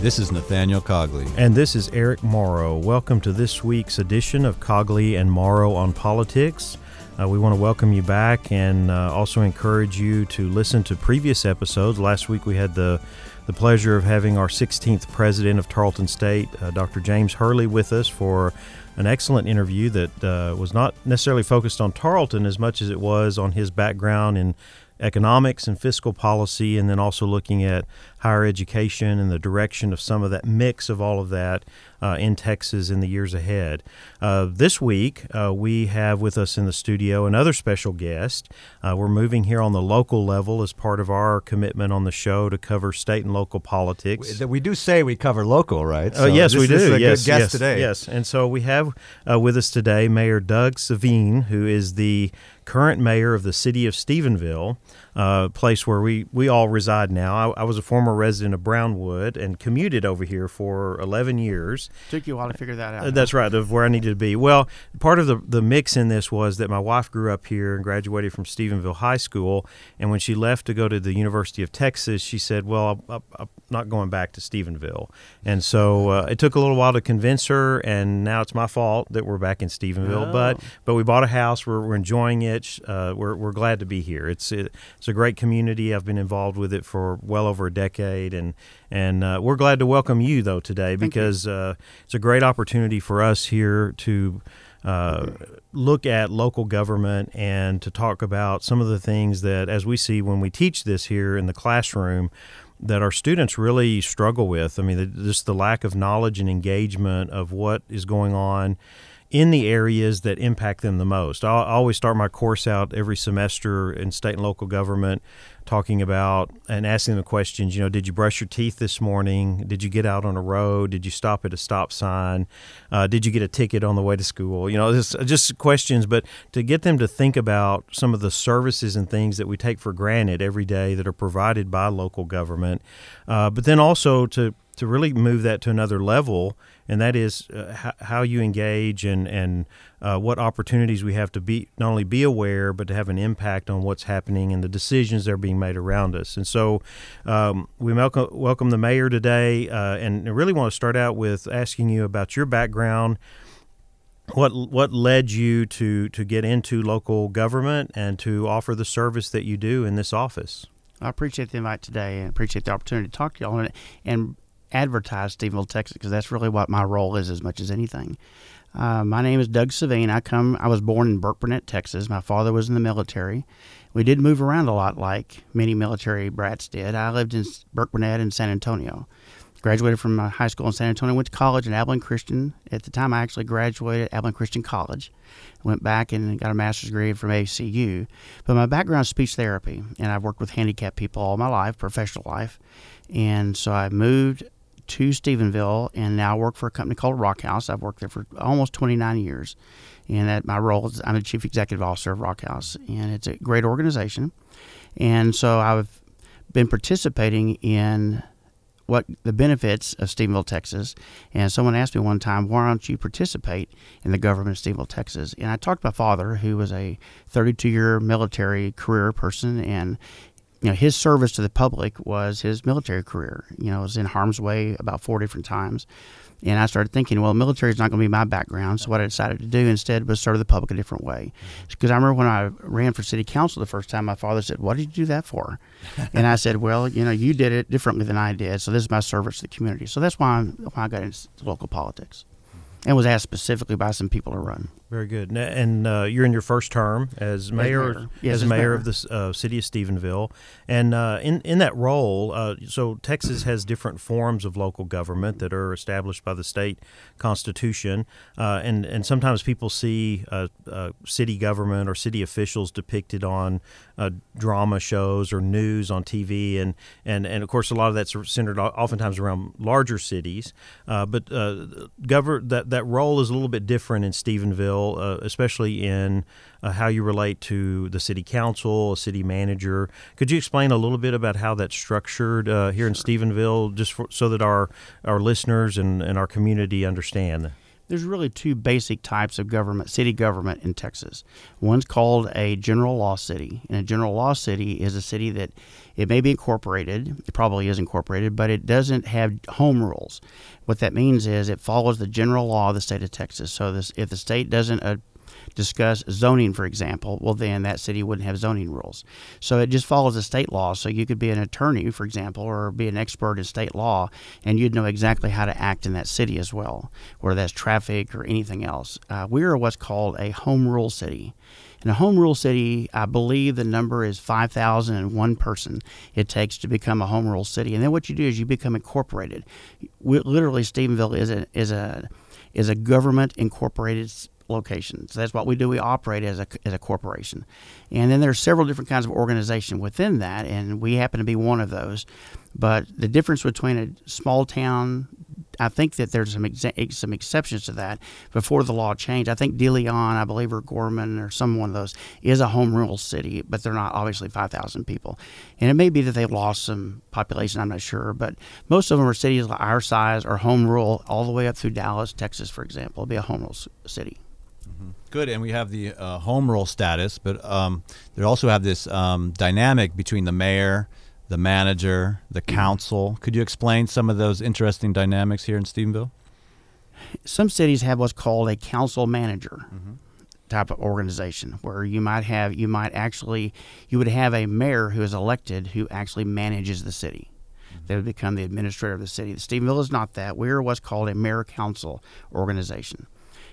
This is Nathaniel Cogley. And this is Eric Morrow. Welcome to this week's edition of Cogley and Morrow on Politics. Uh, we want to welcome you back and uh, also encourage you to listen to previous episodes. Last week we had the the pleasure of having our 16th president of Tarleton State, uh, Dr. James Hurley, with us for an excellent interview that uh, was not necessarily focused on Tarleton as much as it was on his background in economics and fiscal policy, and then also looking at higher education and the direction of some of that mix of all of that uh, in Texas in the years ahead. Uh, this week, uh, we have with us in the studio another special guest. Uh, we're moving here on the local level as part of our commitment on the show to cover state and local politics. We, we do say we cover local, right? Uh, so yes, this, we do. This is a yes, good guest yes, today. Yes, and so we have uh, with us today Mayor Doug Svien, who is the current mayor of the city of Stephenville, uh, place where we, we all reside now. I, I, was a former resident of Brownwood and commuted over here for 11 years. Took you a while to figure that out. Uh, that's right, of where I needed to be. Well, part of the, the mix in this was that my wife grew up here and graduated from Stephenville High School. And when she left to go to the University of Texas, she said, Well, I, I'm not going back to Stephenville. And so uh, it took a little while to convince her. And now it's my fault that we're back in Stephenville. Oh. But but we bought a house. We're, we're enjoying it. Uh, we're, we're glad to be here. It's it, it's a great community. I've been involved with it for well over a decade, and and uh, we're glad to welcome you though today Thank because uh, it's a great opportunity for us here to. Uh, look at local government and to talk about some of the things that, as we see when we teach this here in the classroom, that our students really struggle with. I mean, just the lack of knowledge and engagement of what is going on in the areas that impact them the most. I always start my course out every semester in state and local government talking about and asking the questions, you know, did you brush your teeth this morning? Did you get out on a road? Did you stop at a stop sign? Uh, did you get a ticket on the way to school? You know, just, just questions, but to get them to think about some of the services and things that we take for granted every day that are provided by local government, uh, but then also to to really move that to another level, and that is uh, how you engage and and uh, what opportunities we have to be not only be aware, but to have an impact on what's happening and the decisions that are being made around us. And so, um, we welcome welcome the mayor today, uh, and I really want to start out with asking you about your background. What what led you to to get into local government and to offer the service that you do in this office? I appreciate the invite today and appreciate the opportunity to talk to y'all and advertise Stephenville, Texas, because that's really what my role is as much as anything. Uh, my name is Doug Svien. I come. I was born in Burke Texas. My father was in the military. We did move around a lot, like many military brats did. I lived in Burke and San Antonio. Graduated from high school in San Antonio. Went to college at Abilene Christian. At the time, I actually graduated at Abilene Christian College. Went back and got a master's degree from ACU. But my background is speech therapy, and I've worked with handicapped people all my life, professional life. And so I moved to Stephenville and now work for a company called Rock House. I've worked there for almost 29 years. And at my role is I'm the chief executive officer of Rock House. And it's a great organization. And so I've been participating in what the benefits of Stephenville, Texas. And someone asked me one time, why don't you participate in the government of Stephenville, Texas? And I talked to my father, who was a 32 year military career person, and you know, his service to the public was his military career. You know, was in harm's way about four different times. And I started thinking, well, military is not going to be my background. So what I decided to do instead was serve the public a different way. Mm-hmm. Because I remember when I ran for city council the first time, my father said, "What did you do that for?" and I said, "Well, you know, you did it differently than I did. So this is my service to the community. So that's why, I'm, why I got into local politics." And was asked specifically by some people to run. Very good. And uh, you're in your first term as mayor, as mayor, yes, as mayor mayor. of the uh, city of Stephenville. And uh, in in that role, uh, so Texas has different forms of local government that are established by the state constitution. Uh, and and sometimes people see uh, city government or city officials depicted on drama shows or news on TV. And, and and of course, a lot of that's centered oftentimes around larger cities. but govern that that role is a little bit different in Stephenville uh, especially in uh, how you relate to the city council, a city manager. Could you explain a little bit about how that's structured uh, here in Stephenville, just for, so that our our listeners and, and our community understand? There's really two basic types of government, city government in Texas. One's called a general law city, and a general law city is a city that it may be incorporated, it probably is incorporated, but it doesn't have home rules. What that means is it follows the general law of the state of Texas. So this, if the state doesn't uh, discuss zoning, for example, well, then that city wouldn't have zoning rules. So it just follows the state law. So you could be an attorney, for example, or be an expert in state law, and you'd know exactly how to act in that city as well, whether that's traffic or anything else. Uh, we are what's called a home rule city. In a home rule city, I believe the number is 5,001 person it takes to become a home rule city. And then what you do is you become incorporated. We, literally, Stephenville is a, is a, is a government incorporated location. So that's what we do. We operate as a, as a corporation. And then there's several different kinds of organization within that, and we happen to be one of those. But the difference between a small town, I think that there's some some exceptions to that before the law changed. I think De Leon, I believe, or Gorman or some one of those is a home rule city, but they're not obviously 5,000 people. And it may be that they've lost some population, I'm not sure, but most of them are cities our size or home rule all the way up through Dallas, Texas, for example. It'll be a home rule city. Good, and we have the uh, home rule status, but um, they also have this um, dynamic between the mayor, the manager, the council. Could you explain some of those interesting dynamics here in Stephenville? Some cities have what's called a council manager. type of organization where you might have you might actually you would have a mayor who is elected who actually manages the city they would become the administrator of the city stephenville is not that we're what's called a mayor council organization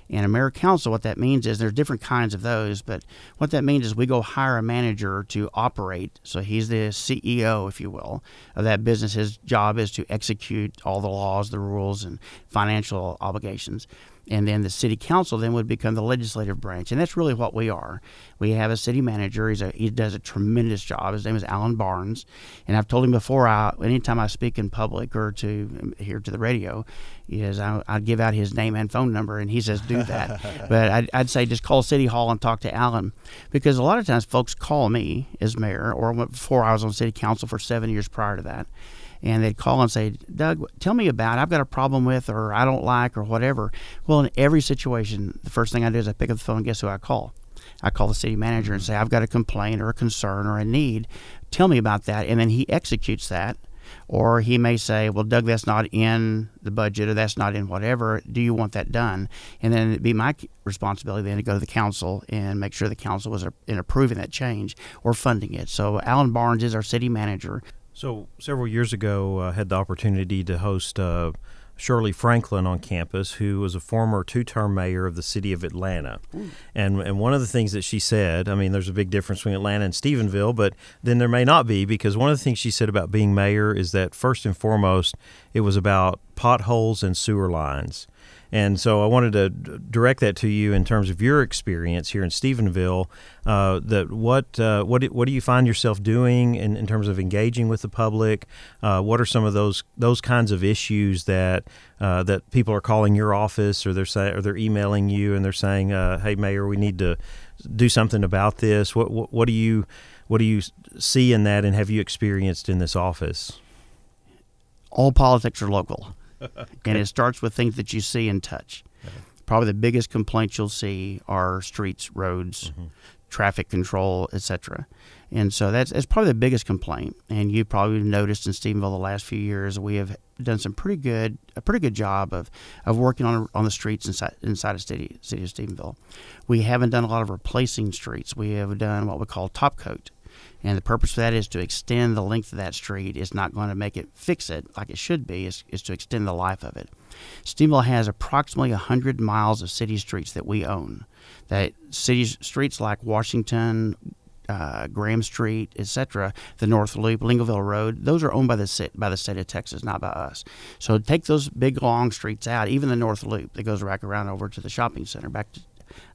and a mayor council, what that means is there's different kinds of those, but what that means is we go hire a manager to operate. So he's the CEO, if you will, of that business. His job is to execute all the laws, the rules, and financial obligations and then the city council then would become the legislative branch, and that's really what we are. We have a city manager. He's a, he does a tremendous job. His name is Alan Barnes, and I've told him before. I, anytime I speak in public or to um, here to the radio, is I, I give out his name and phone number, and he says do that. but I'd, I'd say just call City Hall and talk to Alan, because a lot of times folks call me as mayor, or before I was on city council for seven years prior to that and they'd call and say, Doug, tell me about it. I've got a problem with, or I don't like, or whatever. Well, in every situation, the first thing I do is I pick up the phone and guess who I call? I call the city manager and mm-hmm. say, I've got a complaint or a concern or a need. Tell me about that. And then he executes that. Or he may say, Well, Doug, that's not in the budget or that's not in whatever. Do you want that done? And then it'd be my responsibility then to go to the council and make sure the council was in approving that change or funding it. So Alan Barnes is our city manager. So several years ago, I uh, had the opportunity to host uh, Shirley Franklin on campus, who was a former two-term mayor of the city of Atlanta. And and one of the things that she said, I mean, there's a big difference between Atlanta and Stephenville, but then there may not be because one of the things she said about being mayor is that first and foremost, it was about potholes and sewer lines. And so I wanted to direct that to you in terms of your experience here in Stephenville. Uh, that what uh, what what do you find yourself doing in, in terms of engaging with the public? Uh, what are some of those those kinds of issues that uh, that people are calling your office or they're say, or they're emailing you and they're saying, uh, "Hey, Mayor, we need to do something about this." What, what what do you what do you see in that, and have you experienced in this office? All politics are local. and it starts with things that you see and touch. Probably the biggest complaints you'll see are streets, roads, mm-hmm. traffic control, etc. And so that's, that's probably the biggest complaint. And you probably noticed in Stephenville the last few years we have done some pretty good a pretty good job of, of working on on the streets inside inside of city city of Stephenville. We haven't done a lot of replacing streets. We have done what we call top coat. And the purpose of that is to extend the length of that street. It's not going to make it fix it like it should be. It's, it's to extend the life of it. Stephenville has approximately 100 miles of city streets that we own. That city streets like Washington, uh, Graham Street, etc., the North Loop, Lingleville Road, those are owned by the by the state of Texas, not by us. So take those big long streets out, even the North Loop that goes back around over to the shopping center, back to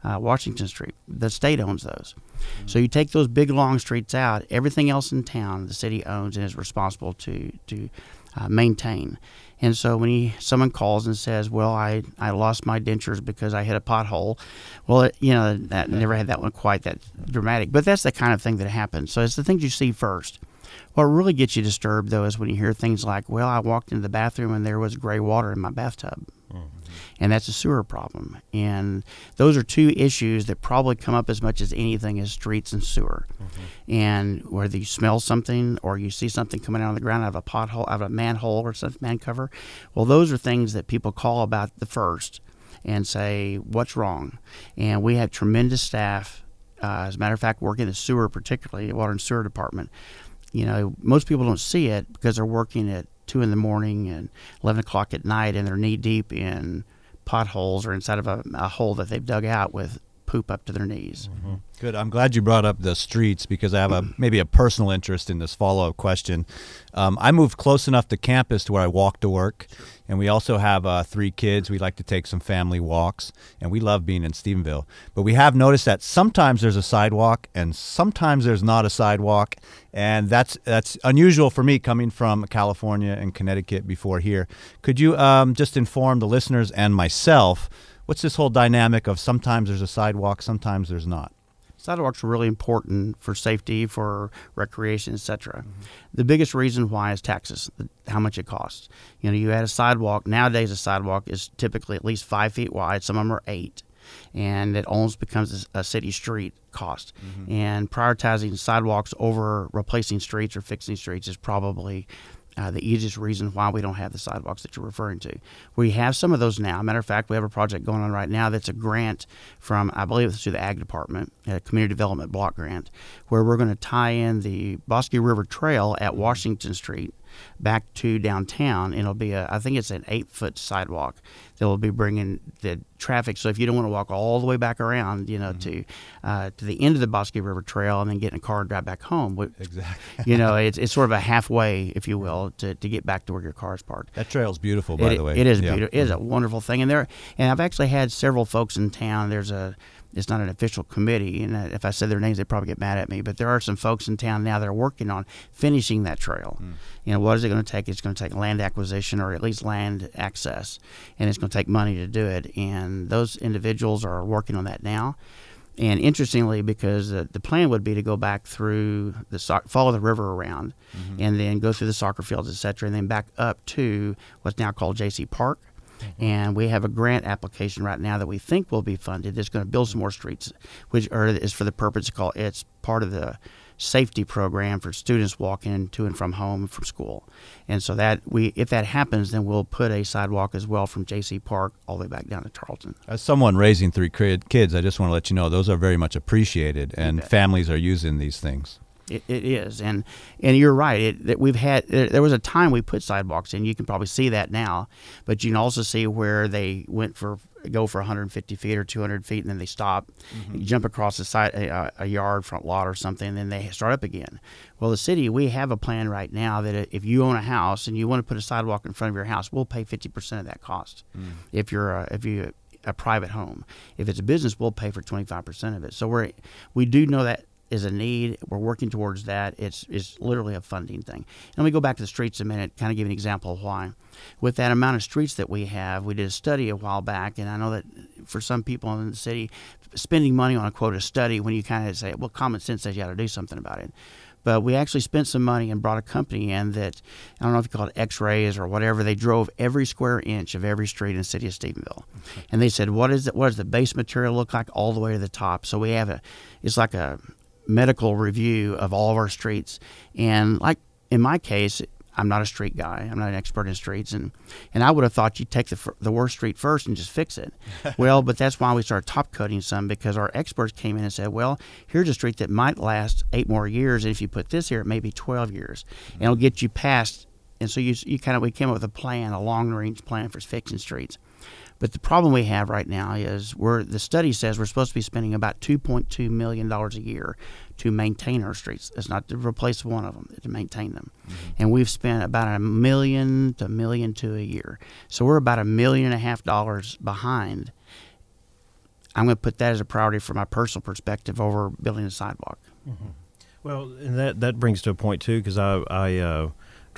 uh, Washington Street. The state owns those. Mm-hmm. So you take those big long streets out. Everything else in town, the city owns and is responsible to to uh, maintain. And so when he, someone calls and says, "Well, I, I lost my dentures because I hit a pothole," well, it, you know that never had that one quite that dramatic. But that's the kind of thing that happens. So it's the things you see first. What really gets you disturbed, though, is when you hear things like, well, I walked into the bathroom and there was gray water in my bathtub. Mm-hmm. And that's a sewer problem. And those are two issues that probably come up as much as anything as streets and sewer. Mm-hmm. And whether you smell something or you see something coming out of the ground out of a pothole, out of a manhole or some man cover, well, those are things that people call about the first and say, what's wrong? And we have tremendous staff. Uh, as a matter of fact, working in the sewer, particularly the water and sewer department, you know, most people don't see it because they're working at two in the morning and eleven o'clock at night, and they're knee deep in potholes or inside of a, a hole that they've dug out with poop up to their knees. Mm-hmm. Good. I'm glad you brought up the streets because I have a maybe a personal interest in this follow up question. Um, I moved close enough to campus to where I walk to work, and we also have uh, three kids. We like to take some family walks, and we love being in Stephenville. But we have noticed that sometimes there's a sidewalk, and sometimes there's not a sidewalk, and that's that's unusual for me coming from California and Connecticut before here. Could you um, just inform the listeners and myself? What's this whole dynamic of sometimes there's a sidewalk, sometimes there's not? Sidewalks are really important for safety, for recreation, etc. Mm-hmm. The biggest reason why is taxes, how much it costs. You know, you add a sidewalk. Nowadays, a sidewalk is typically at least five feet wide. Some of them are eight, and it almost becomes a, city street cost. Mm-hmm. And prioritizing sidewalks over replacing streets or fixing streets is probably uh, the easiest reason why we don't have the sidewalks that you're referring to. We have some of those now. Matter of fact, we have a project going on right now that's a grant from, I believe it's through the Ag Department, a community development block grant, where we're going to tie in the Bosque River Trail at Washington Street back to downtown. And it'll be a, I think it's an eight foot sidewalk that will be bringing the traffic. So if you don't want to walk all the way back around, you know, mm-hmm. to uh, to the end of the Bosque River Trail and then get in a car and drive back home, exactly. you know, it's, it's sort of a halfway, if you will, to, to get back to where your car is parked. That trail's beautiful, by it, the way. It is yeah. beautiful. It is a wonderful thing, and there, and I've actually had several folks in town. There's a it's not an official committee, and if I said their names, they'd probably get mad at me. But there are some folks in town now that are working on finishing that trail. Mm. You know, what is it going to take? It's going to take land acquisition or at least land access, and it's going to take money to do it. And those individuals are working on that now. And interestingly, because the, the plan would be to go back through the so- follow the river around, mm-hmm. and then go through the soccer fields, et cetera, and then back up to what's now called J.C. Park Mm-hmm. And we have a grant application right now that we think will be funded that's going to build some more streets, which are, is for the purpose called it's part of the safety program for students walking to and from home from school. And so that we if that happens then we'll put a sidewalk as well from JC Park all the way back down to Tarleton. As someone raising three kids, I just want to let you know those are very much appreciated and families are using these things. It, it is, and and you're right. It, that we've had there was a time we put sidewalks in. You can probably see that now, but you can also see where they went for go for 150 feet or 200 feet, and then they stop. Mm-hmm. Jump across the side a, a, yard front lot or something, and then they start up again. Well, the city we have a plan right now that if you own a house and you want to put a sidewalk in front of your house, we'll pay 50 percent of that cost. Mm. If you're a, if you a private home. If it's a business, we'll pay for 25% of it. So we're we do know that is a need. We're working towards that. It's, it's literally a funding thing. And let me go back to the streets a minute, kind of give an example of why. With that amount of streets that we have, we did a study a while back, and I know that for some people in the city, spending money on a quote a study when you kind of say, well, common sense says you got to do something about it. But we actually spent some money and brought a company in that I don't know if you call it X-rays or whatever. They drove every square inch of every street in the city of Stephenville, and they said, "What is it? What does the base material look like all the way to the top?" So we have a, it's like a medical review of all of our streets. And like in my case, I'm not a street guy. I'm not an expert in streets, and and I would have thought you'd take the the worst street first and just fix it. well, but that's why we started top coating some because our experts came in and said, well, here's a street that might last eight more years, and if you put this here, it may be 12 years, and it'll get you past. And so you you kind of we came up with a plan, a long range plan for fixing streets. But the problem we have right now is we're the study says we're supposed to be spending about 2.2 million dollars a year to maintain our streets. It's not to replace one of them, it's to maintain them. Mm-hmm. And we've spent about a million to a million to a year. So we're about a million and a half dollars behind. I'm going to put that as a priority from my personal perspective over building a sidewalk. Mm-hmm. Well, and that that brings to a point too, because I I uh,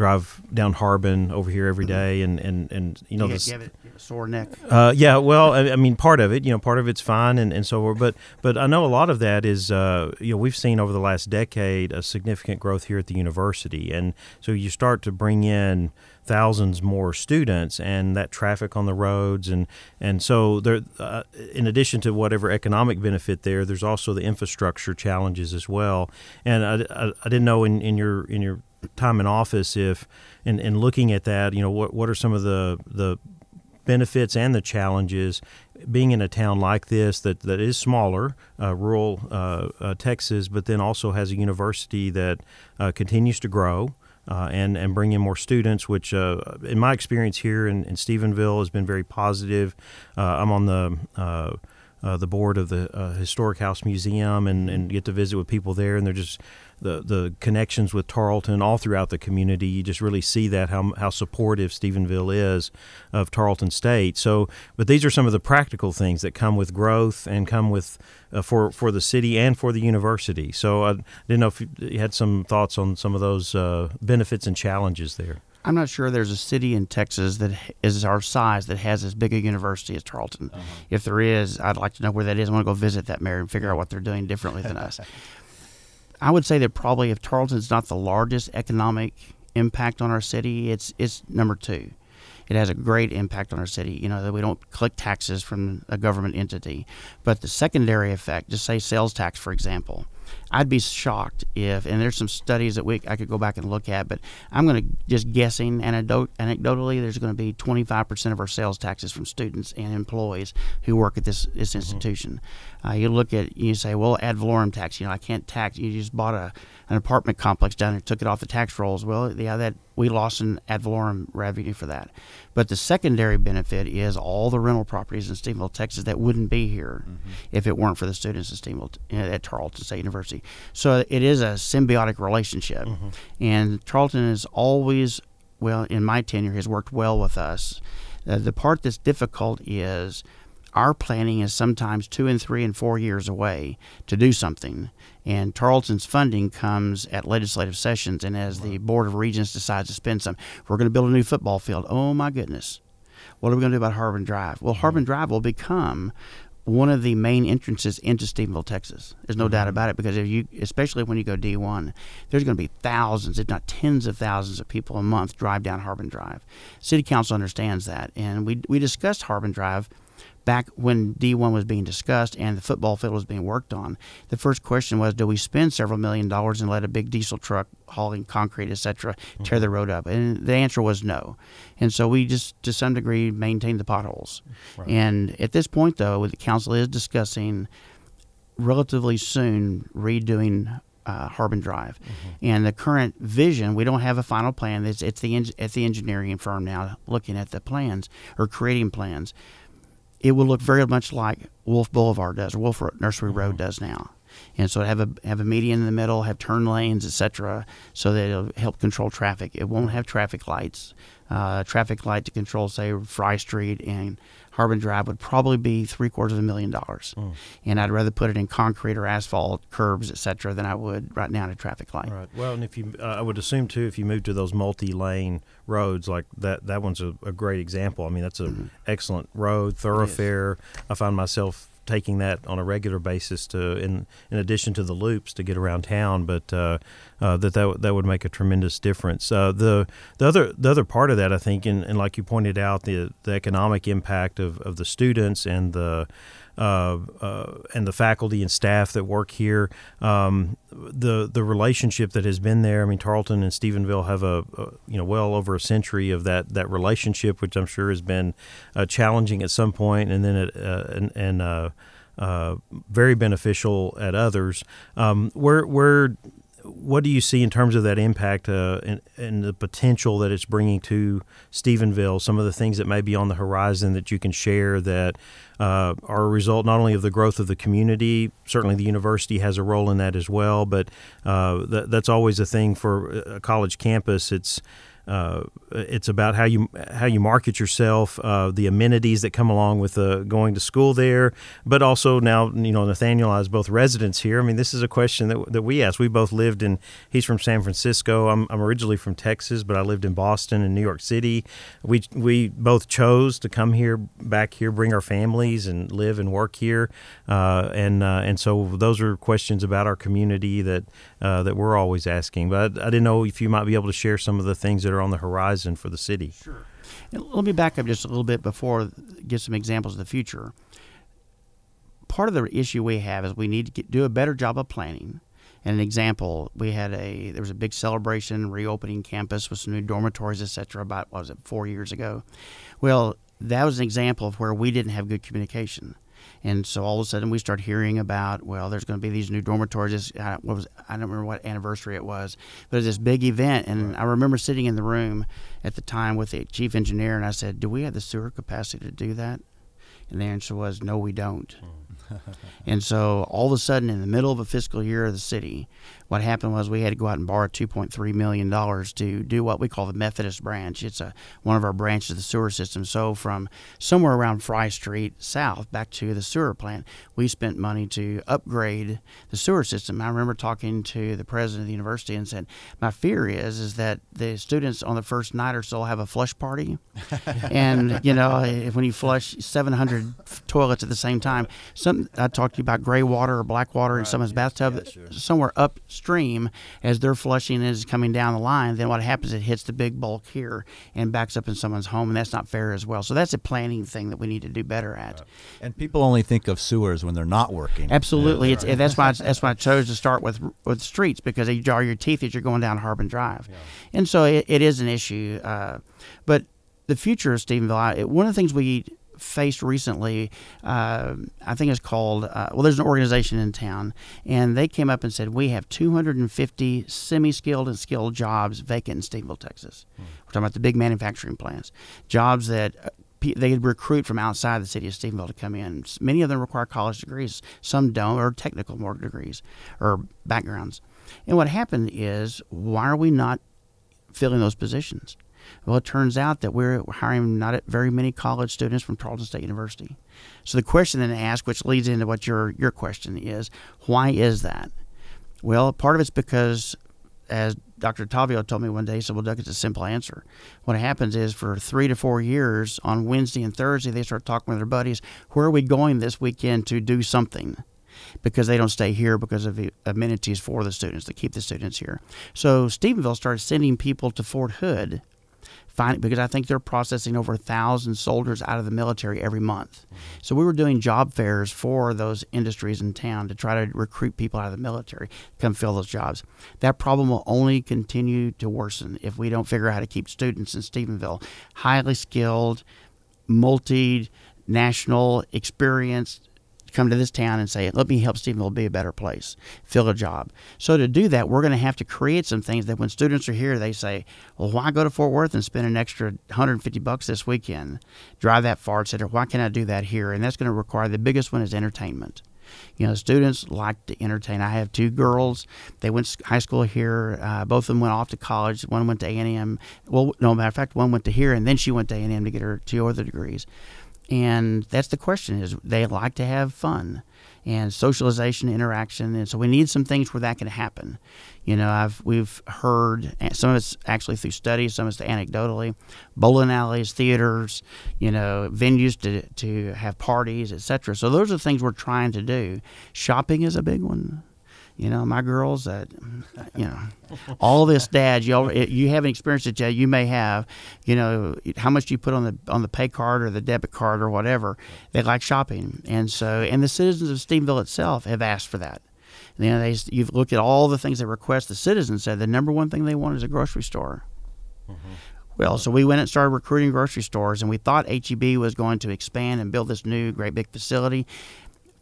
drive down Harbin over here every day, and and and you know you, this. you have a sore neck. Uh, yeah, well, I, I mean, part of it, you know, part of it's fine, and, and so, but but I know a lot of that is, uh, you know, we've seen over the last decade a significant growth here at the university, and so you start to bring in thousands more students and that traffic on the roads and and so there uh, in addition to whatever economic benefit there there's also the infrastructure challenges as well and I, I, I didn't know in, in your in your time in office if and in looking at that you know what what are some of the the benefits and the challenges being in a town like this that, that is smaller, uh, rural uh, uh, Texas, but then also has a university that uh, continues to grow. Uh, and and bring in more students, which uh, in my experience here in, in Stephenville has been very positive. I'm on the uh, the board of the uh, Historic House Museum and, and get to visit with people there. And they're just the, the connections with Tarleton all throughout the community. You just really see that how, how supportive Stephenville is of Tarleton State. So, but these are some of the practical things that come with growth and come with uh, for for the city and for the university. So I didn't know if you had some thoughts on some of those uh, benefits and challenges there. I'm not sure there's a city in Texas that is our size that has as big a university as Tarleton. Uh-huh. If there is, I'd like to know where that is. I want to go visit that mayor and figure out what they're doing differently than us. I would say that probably if Tarleton's not the largest economic impact on our city, it's it's number two. It has a great impact on our city. You know that we don't collect taxes from a government entity, but the secondary effect, just say sales tax, for example I'd be shocked if, and there's some studies that we I could go back and look at, but I'm going to just guessing anecdotally, there's going to be 25% of our sales taxes from students and employees who work at this this mm-hmm. institution. Uh, you look at you say, well, ad valorem tax. You know, I can't tax. You just bought a an apartment complex down there, took it off the tax rolls. Well, yeah, that we lost an ad valorem revenue for that. But the secondary benefit is all the rental properties in Stephenville, Texas, that wouldn't be here mm-hmm. if it weren't for the students at Stephenville at Tarleton State University. So it is a symbiotic relationship, mm-hmm. and Tarleton is always well in my tenure has worked well with us. Uh, the part that's difficult is our planning is sometimes two and three and four years away to do something. And Tarleton's funding comes at legislative sessions, and as the Board of Regents decides to spend some, we're going to build a new football field. Oh my goodness. What are we going to do about Harbin Drive? Well, Harbin Drive will become one of the main entrances into Stephenville, Texas. There's no mm-hmm. doubt about it because if you, especially when you go D1, there's going to be thousands, if not tens of thousands, of people a month drive down Harbin Drive. City Council understands that, and we we discussed Harbin Drive back when D1 was being discussed and the football field was being worked on, the first question was, do we spend several million dollars and let a big diesel truck hauling concrete, etc., mm-hmm. tear the road up? And the answer was no. And so we just, to some degree, maintained the potholes. Right. And at this point, though, the council is discussing relatively soon redoing uh, Harbin Drive. Mm-hmm. And the current vision, we don't have a final plan. It's, it's the it's the engineering firm now looking at the plans or creating plans it will look very much like Wolf Boulevard does, or Wolf Nursery mm-hmm. Road does now. And so have a have a median in the middle, have turn lanes, etc., so that it'll help control traffic. It won't have traffic lights. Uh, traffic light to control, say, Fry Street and Harbin Drive would probably be three quarters of a million dollars. Mm. And I'd rather put it in concrete or asphalt, curbs, etc., than I would right now in a traffic light. Right. Well, and if you, uh, I would assume too, if you move to those multi-lane roads like that, that one's a, a great example. I mean, that's an mm-hmm. excellent road, thoroughfare. I find myself taking that on a regular basis to in in addition to the loops to get around town but uh, uh, that that, that would make a tremendous difference. Uh, the the other the other part of that I think and, and like you pointed out the the economic impact of, of the students and the uh, uh, and the faculty and staff that work here. Um, the the relationship that has been there. I mean, Tarleton and Stephenville have a, a, you know well over a century of that that relationship, which I'm sure has been uh, challenging at some point, and then it, uh, and, and uh, uh, very beneficial at others. Um, where where what do you see in terms of that impact uh, and, and, the potential that it's bringing to Stephenville? Some of the things that may be on the horizon that you can share that uh, are a result not only of the growth of the community. Certainly, the university has a role in that as well. But uh, th- that's always a thing for a college campus. It's uh, it's about how you how you market yourself, uh, the amenities that come along with uh, going to school there, but also now you know Nathaniel is both residents here. I mean, this is a question that, that we asked. We both lived in. He's from San Francisco. I'm, I'm originally from Texas, but I lived in Boston and New York City. We we both chose to come here, back here, bring our families and live and work here, uh, and uh, and so those are questions about our community that uh, that we're always asking. But I, I didn't know if you might be able to share some of the things that that are on the horizon for the city. Sure. let me back up just a little bit before give some examples of the future. Part of the issue we have is we need to get, do a better job of planning. And an example, we had a there was a big celebration reopening campus with some new dormitories, etc. About what was it four years ago? Well, that was an example of where we didn't have good communication. And so all of a sudden we start hearing about, well, there's going to be these new dormitories. what was I don't remember what anniversary it was, but it was this big event. And I remember sitting in the room at the time with the chief engineer, and I said, "Do we have the sewer capacity to do that?" And the answer was, "No, we don't." Hmm. and so all of a sudden, in the middle of a fiscal year of the city, what happened was we had to go out and borrow $2.3 million to do what we call the Methodist branch. It's a, one of our branches of the sewer system. So from somewhere around Fry Street south back to the sewer plant, we spent money to upgrade the sewer system. I remember talking to the president of the university and said, my fear is is that the students on the first night or so will have a flush party. and, you know, when you flush 700 toilets at the same time, some, I talked to you about gray water or black water right. in someone's bathtub, yeah, sure. somewhere up stream as they're flushing is coming down the line, then what happens? It hits the big bulk here and backs up in someone's home, and that's not fair as well. So that's a planning thing that we need to do better at. Right. And people only think of sewers when they're not working. Absolutely, yeah, it's right. that's why that's why I chose to start with with streets because they jar your teeth as you're going down Harbin Drive, yeah. and so it, it is an issue. Uh, but the future of Stephenville, I, one of the things we faced recently. Uh, I think it's called, uh, well, there's an organization in town, and they came up and said, We have 250 semi skilled and skilled jobs vacant in Stephenville, Texas. Hmm. We're talking about the big manufacturing plants, jobs that uh, they recruit from outside the city of Stephenville to come in. Many of them require college degrees, some don't, or technical more degrees or backgrounds. And what happened is, why are we not filling those positions? Well, it turns out that we're hiring not very many college students from Tarleton State University. So the question then asked, which leads into what your your question is, why is that? Well, part of it's because, as Dr. Dottavio told me one day, he said, "Well, Doug, it's a simple answer. What happens is for three to four years on Wednesday and Thursday, they start talking with their buddies. Where are we going this weekend to do something?" because they don't stay here because of the amenities for the students to keep the students here. So Stephenville started sending people to Fort Hood find because I think they're processing over a thousand soldiers out of the military every month. So we were doing job fairs for those industries in town to try to recruit people out of the military to come fill those jobs. That problem will only continue to worsen if we don't figure out how to keep students in Stephenville highly skilled, multi national experienced come to this town and say, let me help Stephenville be a better place, fill a job. So to do that, we're going to have to create some things that when students are here, they say, well, why go to Fort Worth and spend an extra 150 bucks this weekend, drive that far, etc. Why can't I do that here? And that's going to require the biggest one is entertainment. You know, students like to entertain. I have two girls. They went to high school here. Uh, both of them went off to college. One went to A and M. Well, no matter of fact, one went to here, and then she went to A and M to get her two other degrees. And that's the question: is they like to have fun and socialization, interaction, and so we need some things where that can happen. You know, I've we've heard some of it's actually through studies, some of it's anecdotally, bowling alleys, theaters, you know, venues to to have parties, etc. So those are the things we're trying to do. Shopping is a big one. You know, my girls, uh, you know, all this, Dad. You you haven't experienced it yet. You may have. You know, how much do you put on the on the pay card or the debit card or whatever? They like shopping, and so and the citizens of Stephenville itself have asked for that. You know, they you've looked at all the things they request. The citizens said the number one thing they want is a grocery store. Mm-hmm. Well, so we went and started recruiting grocery stores, and we thought HEB was going to expand and build this new great big facility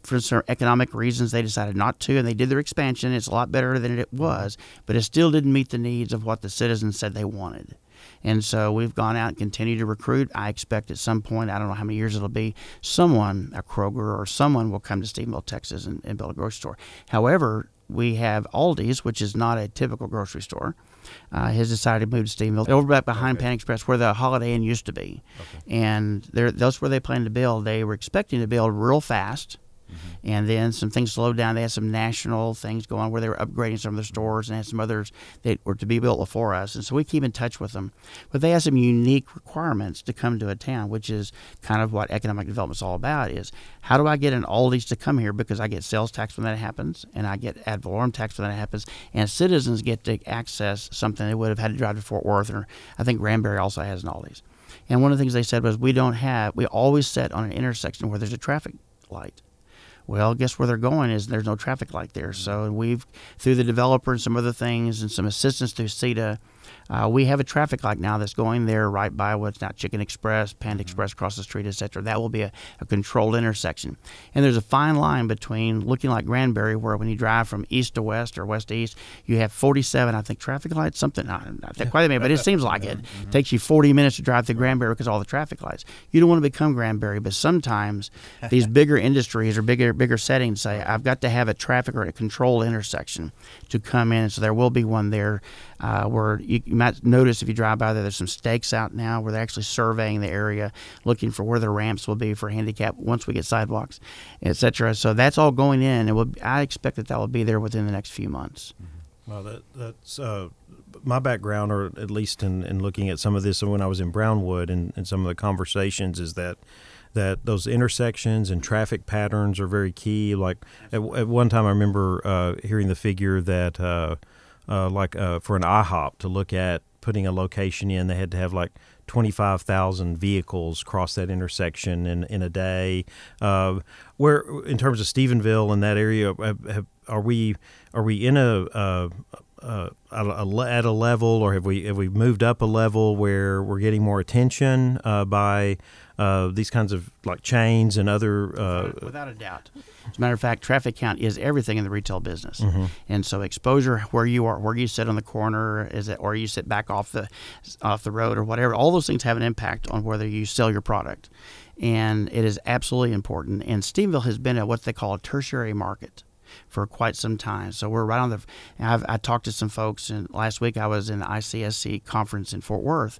for some economic reasons, they decided not to, and they did their expansion. It's a lot better than it was, but it still didn't meet the needs of what the citizens said they wanted. And so we've gone out and continued to recruit. I expect at some point, I don't know how many years it'll be, someone, a Kroger or someone will come to Stephenville, Texas and, and build a grocery store. However, we have Aldi's, which is not a typical grocery store. Uh, has decided to move to Stephenville, over back behind Okay. Panda Express, where the Holiday Inn used to be, and they're, that's where they plan to build. They were expecting to build real fast, Mm-hmm. and then some things slowed down. They had some national things going on where they were upgrading some of their stores and had some others that were to be built before us. And so we keep in touch with them. But they have some unique requirements to come to a town, which is kind of what economic development is all about is how do I get an Aldi's to come here because I get sales tax when that happens and I get ad valorem tax when that happens and citizens get to access something they would have had to drive to Fort Worth or I think Granbury also has an Aldi's. And one of the things they said was we don't have we always set on an intersection where there's a traffic light. Well, guess where they're going is there's no traffic light there. So we've through the developer and some other things and some assistance through SEDA, uh, we have a traffic light now that's going there right by what's now Chicken Express, Panda Express across the street, etc. That will be a, a controlled intersection. And there's a fine line between looking like Granbury, where when you drive from east to west or west to east, you have 47, I think, traffic lights, something, not, not that quite that many, but it seems like it. it. takes you 40 minutes to drive through Granbury because all the traffic lights. You don't want to become Granbury, but sometimes these bigger industries or bigger bigger settings say, I've got to have a traffic or a controlled intersection to come in. So there will be one there uh, where you, you might notice if you drive by there, there's some stakes out now where they're actually surveying the area, looking for where the ramps will be for handicap once we get sidewalks, etc. So that's all going in, and we'll, I expect that that will be there within the next few months. Well, that, that's uh, my background, or at least in, in looking at some of this when I was in Brownwood and, and some of the conversations, is that that those intersections and traffic patterns are very key. Like at, at one time, I remember uh, hearing the figure that, uh, uh, like uh, for an IHOP to look at putting a location in, they had to have like 25,000 vehicles cross that intersection in, in a day. Uh, where, in terms of Stephenville and that area, have, have, are we are we in a, uh, uh, at a at a level, or have we have we moved up a level where we're getting more attention uh, by uh, these kinds of like chains and other? Uh, Without a doubt. As a matter of fact, traffic count is everything in the retail business, Mm-hmm. and so exposure where you are, where you sit on the corner, is it, or you sit back off the off the road or whatever. All those things have an impact on whether you sell your product, and it is absolutely important. And Stephenville has been at what they call a tertiary market for quite some time. So we're right on the. I've, I talked to some folks, and last week I was in the ICSC conference in Fort Worth,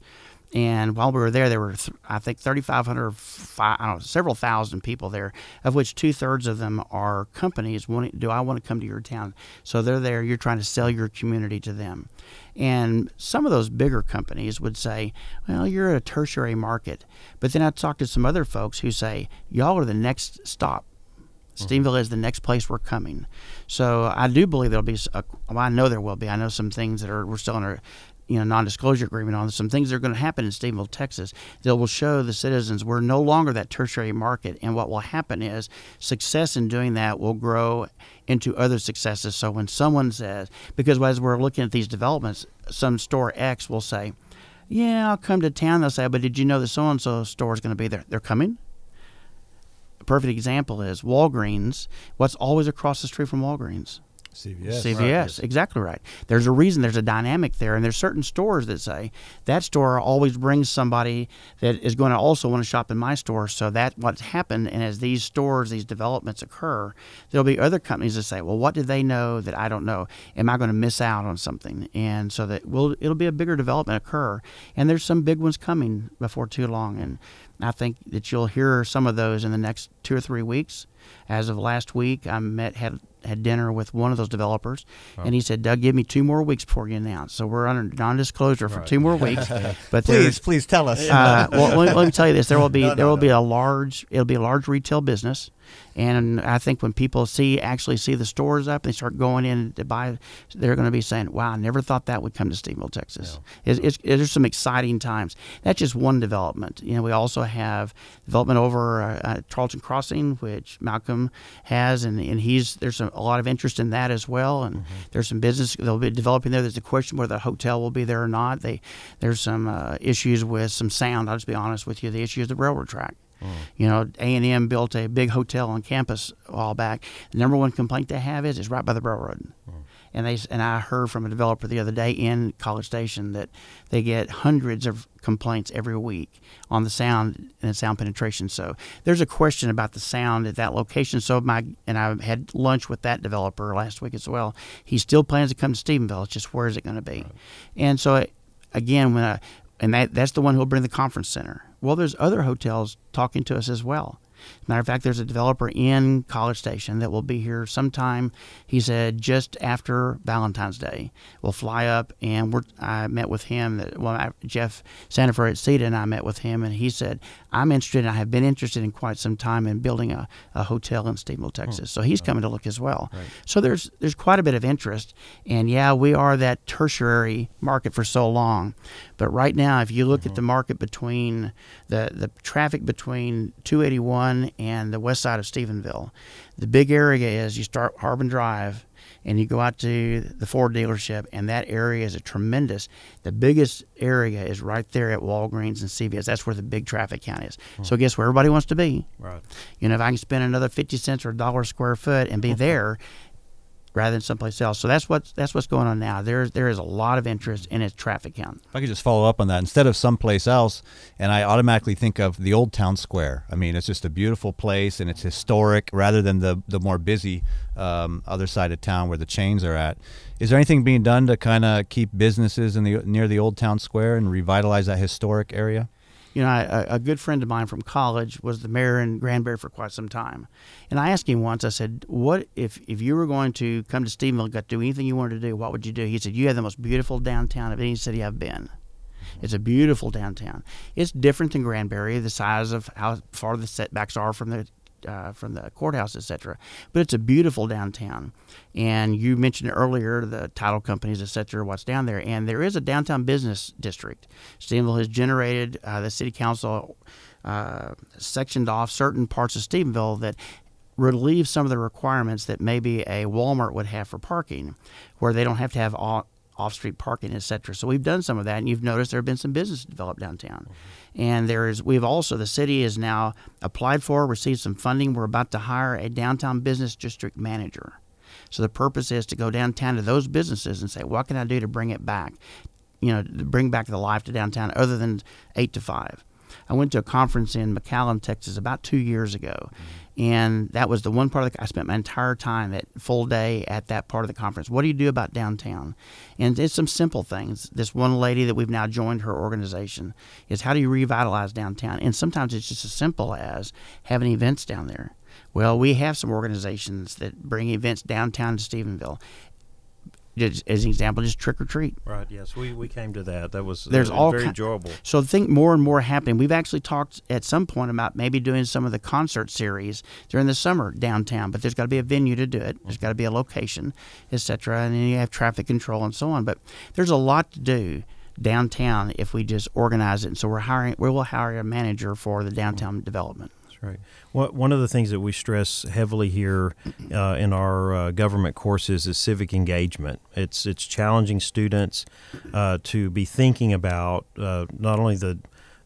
and while we were there, there were I think 3,500, fi- I don't know, several thousand people there, of which two thirds of them are companies. Wanting, do I want to come to your town? So they're there. You're trying to sell your community to them, and some of those bigger companies would say, "Well, you're a tertiary market," but then I talked to some other folks who say, "Y'all are the next stop." Mm-hmm. Stephenville is the next place we're coming. So I do believe there'll be. A, well, I know there will be. I know some things that are we're still in a you know non-disclosure agreement on some things that are going to happen in Stephenville, Texas. That will show the citizens we're no longer that tertiary market, and what will happen is success in doing that will grow into other successes. So when someone says, because as we're looking at these developments, some store X will say, "Yeah, I'll come to town." They'll say, "But did you know the so and so store is going to be there? They're coming." A perfect example is Walgreens. What's always across the street from Walgreens? CVS. CVS, exactly right. There's a reason, there's a dynamic there, and there's certain stores that say that store always brings somebody that is going to also want to shop in my store. So that's what's happened. And as these stores, these developments occur, there'll be other companies that say, "Well, what do they know that I don't know? Am I going to miss out on something?" And so that will it'll be a bigger development occur, and there's some big ones coming before too long. And I think that you'll hear some of those in the next two or three weeks. As of last week, I met had had dinner with one of those developers, and he said, "Doug, give me two more weeks before you announce." So we're under non-disclosure for two more weeks. but Please, please tell us. uh, well, let, me- let me tell you this: there will be No, no, there will no. be a large it'll be a large retail business, and I think when people see actually see the stores up, they start going in to buy. They're going to be saying, "Wow, I never thought that would come to Stephenville, Texas." It's, it's, there's some exciting times. That's just one development. You know, we also have development over uh, uh, Charlton Crossing, which Malcolm has, and, and he's there's a, a lot of interest in that as well. And there's some business they'll be developing there. There's a question whether the hotel will be there or not. They there's some uh, issues with some sound. I'll just be honest with you. The issue is the railroad track. You know, A and M built a big hotel on campus a while back. The number one complaint they have is it's right by the railroad, mm. and they and I heard from a developer the other day in College Station that they get hundreds of complaints every week on the sound and the sound penetration. So there's a question about the sound at that location. So my and I had lunch with that developer last week as well. He still plans to come to Stephenville. It's just where is it going to be? Right. And so again, when I, and that that's the one who'll bring the conference center. Well, there's other hotels talking to us as well. Matter of fact, there's a developer in College Station that will be here sometime. He said just after Valentine's Day. We'll fly up, and we're. I met with him. Well, I, Jeff Sandifer at SEDA and I met with him, and he said I'm interested. I have been interested in quite some time in building a, a hotel in Stephenville, oh, Texas. Oh, so he's coming to look as well. Right. So there's there's quite a bit of interest, and yeah, we are that tertiary market for so long, but right now, if you look mm-hmm. at the market between the the traffic between 281 and the west side of Stephenville, the big area is you start Harbin Drive and you go out to the Ford dealership, and that area is a tremendous. The biggest area is right there at Walgreens and CVS. That's where the big traffic count is. Hmm. So guess where everybody wants to be. Right. You know, if I can spend another fifty cents or a dollar square foot and be there, rather than someplace else. So that's what's that's what's going on now. There there is a lot of interest in its traffic count. If I could just follow up on that, instead of someplace else, and I automatically think of the Old Town Square. I mean, it's just a beautiful place and it's historic, rather than the the more busy um, other side of town where the chains are at. Is there anything being done to kind of keep businesses in the near the Old Town Square and revitalize that historic area? You know, I, a good friend of mine from college was the mayor in Granbury for quite some time. And I asked him once, I said, What if, if you were going to come to Stephenville and got to do anything you wanted to do, what would you do? He said, You have the most beautiful downtown of any city I've been. It's a beautiful downtown. It's different than Granbury, the size of how far the setbacks are from the uh, from the courthouse, etc. But it's a beautiful downtown. And you mentioned earlier the title companies, etc. What's down there, and there is a downtown business district. Stephenville has generated uh, the city council uh, sectioned off certain parts of Stephenville that relieve some of the requirements that maybe a Walmart would have for parking, where they don't have to have all, off-street parking, etc. So we've done some of that, and you've noticed there have been some business developed downtown. Mm-hmm. And there is we've also the city has now applied for, received some funding. We're about to hire a downtown business district manager. So the purpose is to go downtown to those businesses and say, what can I do to bring it back? You know, to bring back the life to downtown other than eight to five. I went to a conference in McAllen, Texas, about two years ago. And that was the one part of the. I spent my entire time at full day at that part of the conference. What do you do about downtown? And it's some simple things. This one lady that we've now joined her organization is how do you revitalize downtown? And sometimes it's just as simple as having events down there. Well, we have some organizations that bring events downtown to Stephenville, as, an example, just trick or treat. Right. Yes, we, we came to that. That was there's uh, all very enjoyable. So think more and more happening. We've actually talked at some point about maybe doing some of the concert series during the summer downtown, but there's got to be a venue to do it. There's got to be a location, etc. And then you have traffic control and so on. But there's a lot to do downtown if we just organize it. And so we're hiring. We will hire a manager for the downtown mm-hmm. development right. Well, one of the things that we stress heavily here uh, in our uh, government courses is civic engagement. It's it's challenging students uh, to be thinking about uh, not only the